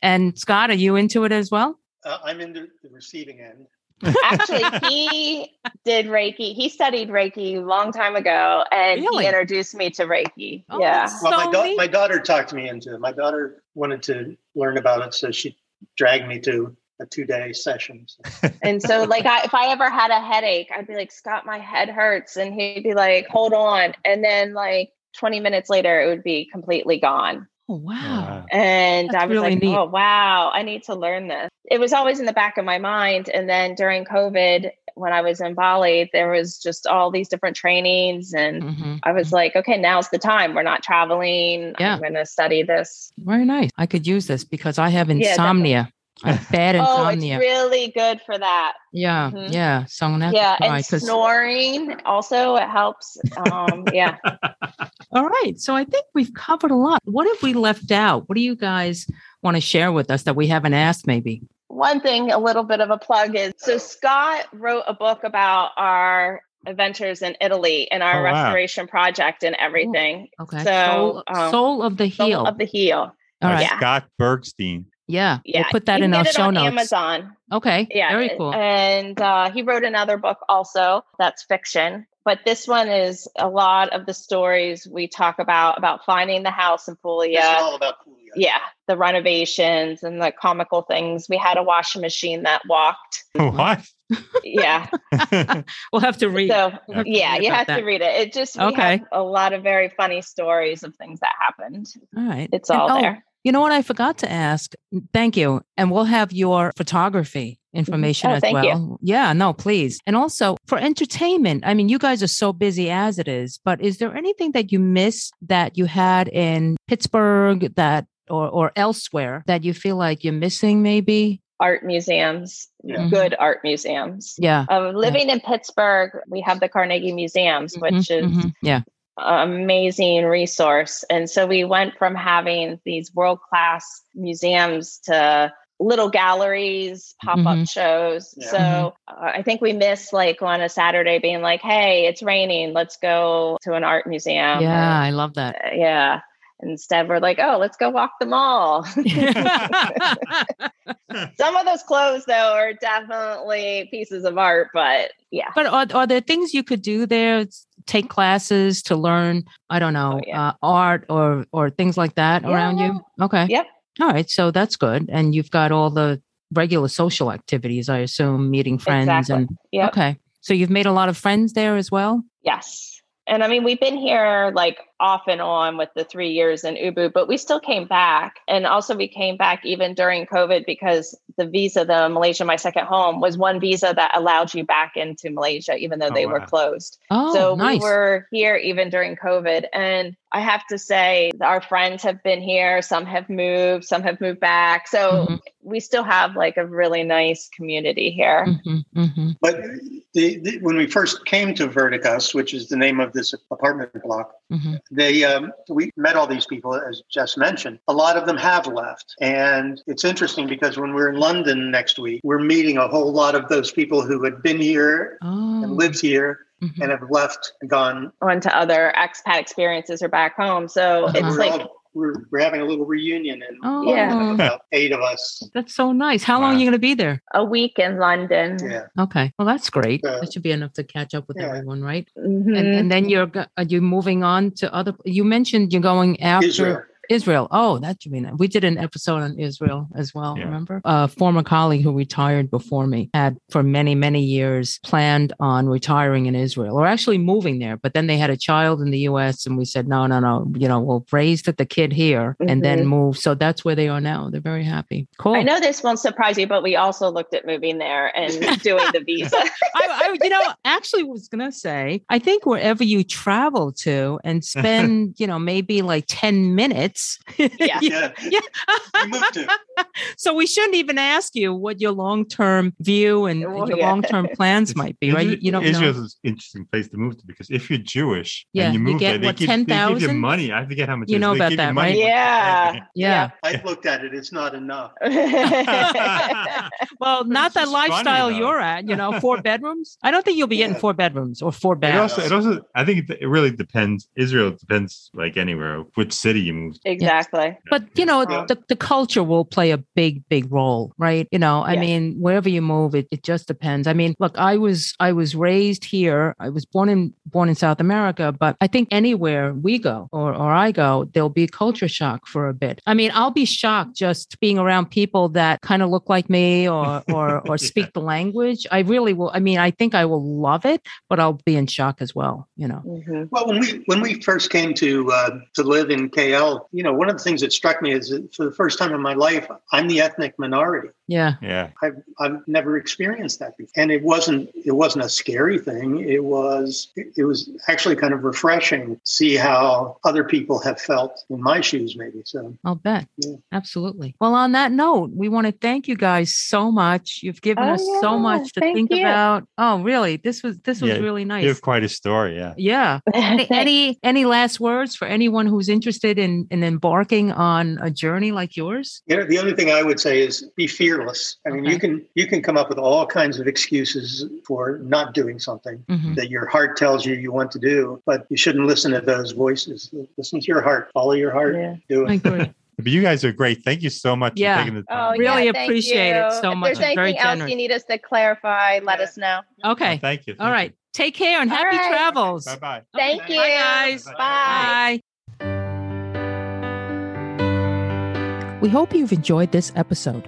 And Scott, are you into it as well? Uh, I'm in the, the receiving end. Actually, he did Reiki. He studied Reiki a long time ago, and Really? he introduced me to Reiki. Oh, yeah. that's- Well, my, da- my daughter talked me into it. My daughter wanted to learn about it, so she dragged me to a two day session. and so, like, I, if I ever had a headache, I'd be like, Scott, my head hurts. And he'd be like, hold on. And then, like, 20 minutes later, it would be completely gone. Oh, wow. And That's I was really like, neat. oh, wow, I need to learn this. It was always in the back of my mind. And then during COVID, when I was in Bali, there was just all these different trainings. And Mhm. I was like, okay, now's the time. We're not traveling. Yeah. I'm going to study this. Very nice. I could use this because I have insomnia. I have bad Oh, it's really good for that. yeah, Mhm. yeah. So I'm gonna have yeah. to try And 'cause- snoring also, it helps. Um, yeah. All right. So I think we've covered a lot. What have we left out? What do you guys want to share with us that we haven't asked? Maybe. One thing, a little bit of a plug is so Scott wrote a book about our adventures in Italy and our Oh, wow. restoration project and everything. Okay. So, soul, um, soul of the Soul heel. of the heel. All right. Scott Bergstein. Yeah. Yeah. We'll put that you in can our show on notes. Amazon. Okay. Yeah. Very cool. And uh, he wrote another book also that's fiction. But this one is a lot of the stories we talk about about finding the house in Puglia. This is all about Puglia. yeah, the renovations and the comical things. We had a washing machine that walked. What? Yeah. we'll have to read. So We'll have to yeah, you have that. to read it. It just we Okay. have a lot of very funny stories of things that happened. All right. It's And- all oh, there. You know what I forgot to ask? Thank you. And we'll have your photography information Oh, as thank you. well. Yeah, no, please. And also for entertainment, I mean, you guys are so busy as it is, but is there anything that you miss that you had in Pittsburgh that or or elsewhere that you feel like you're missing maybe? Art museums, Yeah. good art museums. Yeah. Uh, living in Pittsburgh, we have the Carnegie Museums, which Mhm, is mhm. yeah. An amazing resource. And so we went from having these world class museums to little galleries, pop up Mhm. shows. Yeah. So uh, I think we miss like on a Saturday being like, hey, it's raining. Let's go to an art museum. yeah, Or, I love that. uh, yeah. Instead, we're like, oh, let's go walk the mall. Some of those clothes, though, are definitely pieces of art, but yeah. But are, are there things you could do there? Take classes to learn, I don't know, Oh, yeah. uh, art or or things like that Yeah, around you? Okay. Yep. All right. So that's good. And you've got all the regular social activities, I assume, meeting friends Exactly. and Yep. okay. So you've made a lot of friends there as well? Yes. And I mean, we've been here like off and on with the three years in Ubud, but we still came back. And also, we came back even during COVID because the visa, the Malaysia My Second Home, was one visa that allowed you back into Malaysia, even though Oh, they were closed. Oh, so nice. we were here even during COVID. And I have to say, our friends have been here. Some have moved, some have moved back. So Mhm. we still have like a really nice community here. Mhm, mhm. But the, the, when we first came to Verticus, which is the name of this apartment block, Mhm. They um, we met all these people as Jess mentioned. A lot of them have left, and it's interesting because when we're in London next week, we're meeting a whole lot of those people who had been here Oh, and lived here mhm. and have left and gone. On to other expat experiences or back home. So Uh-huh. it's like, all, we're, we're having a little reunion, and Oh, Yeah. about eight of us. that's so nice. How long are you going to be there? a week in London. Yeah, Okay. Well, that's great. Yeah. that should be enough to catch up with Yeah. everyone, right? Mhm. And, and then you're go- are you moving on to other? You mentioned you're going after Israel. Israel. Oh, that should be nice. We did an episode on Israel as well. Yeah. Remember, a former colleague who retired before me had for many, many years planned on retiring in Israel or actually moving there. But then they had a child in the U.S. and we said, no, no, no. You know, we'll raise the, the kid here and then mm-hmm. move. So that's where they are now. They're very happy. Cool. I know this won't surprise you, but we also looked at moving there and doing the visa. I, I, you know, actually was gonna say, I think wherever you travel to and spend, you know, maybe like 10 minutes. Yeah. Yeah, Yeah. we moved to. So we shouldn't even ask you what your long-term view and oh, Well, your yeah. long-term plans might be, right? You, you don't Israel's know. an interesting place to move to because if you're Jewish Yeah, and you you move get, there, they what, give, they give you money. I forget how much. You know They about give you that, money right? for Yeah. Yeah. I've looked at it; it's not enough. Well, not It's that lifestyle you're at, you know, four bedrooms. I don't think you'll be getting four bedrooms or four It also, it also, I think it, it really depends. Israel depends, like anywhere, which city you move. to. exactly. But you know, Yeah. the, the culture will play play a big, big role, right? You know, I Yeah. mean, wherever you move, it, it just depends. I mean, look, I was I was raised here. I was born in born in South America, but I think anywhere we go or or I go, there'll be culture shock for a bit. I mean, I'll be shocked just being around people that kind of look like me or or or speak the language. I really will. I mean, I think I will love it, but I'll be in shock as well. You know. Mhm. Well, when we when we first came to uh, to live in KL, you know, one of the things that struck me is that for the first time in my life, I'm the ethnic minority. Yeah. Yeah. I've I've never experienced that before, and it wasn't it wasn't a scary thing. It was it, it was actually kind of refreshing to see how other people have felt in my shoes, maybe. So I'll bet. Yeah. Absolutely. Well, on that note, we want to thank you guys so much. You've given Oh, us so much to Thank think you. about. Oh, really? This was this was Yeah, really nice. You nice. have quite a story. Yeah. yeah. Any, any any last words for anyone who's interested in in embarking on a journey like yours? Yeah, the only thing I would say is be fearless. I mean, Okay. you can you can come up with all kinds of excuses for not doing something. Mhm. that your heart tells you you want to do, but you shouldn't listen to those voices. Listen to your heart, follow your heart, Yeah. do I it. agree. But you guys are great. Thank you so much Yeah. for taking the Oh. Really yeah, thank appreciate it you. so if much. there's It's very anything else you need us to clarify, let Yeah. us know. Okay. Oh, thank you. All right. Take care and All happy right. travels. Bye bye. Thank Okay. you. Bye, guys. Bye. Bye. We hope you've enjoyed this episode.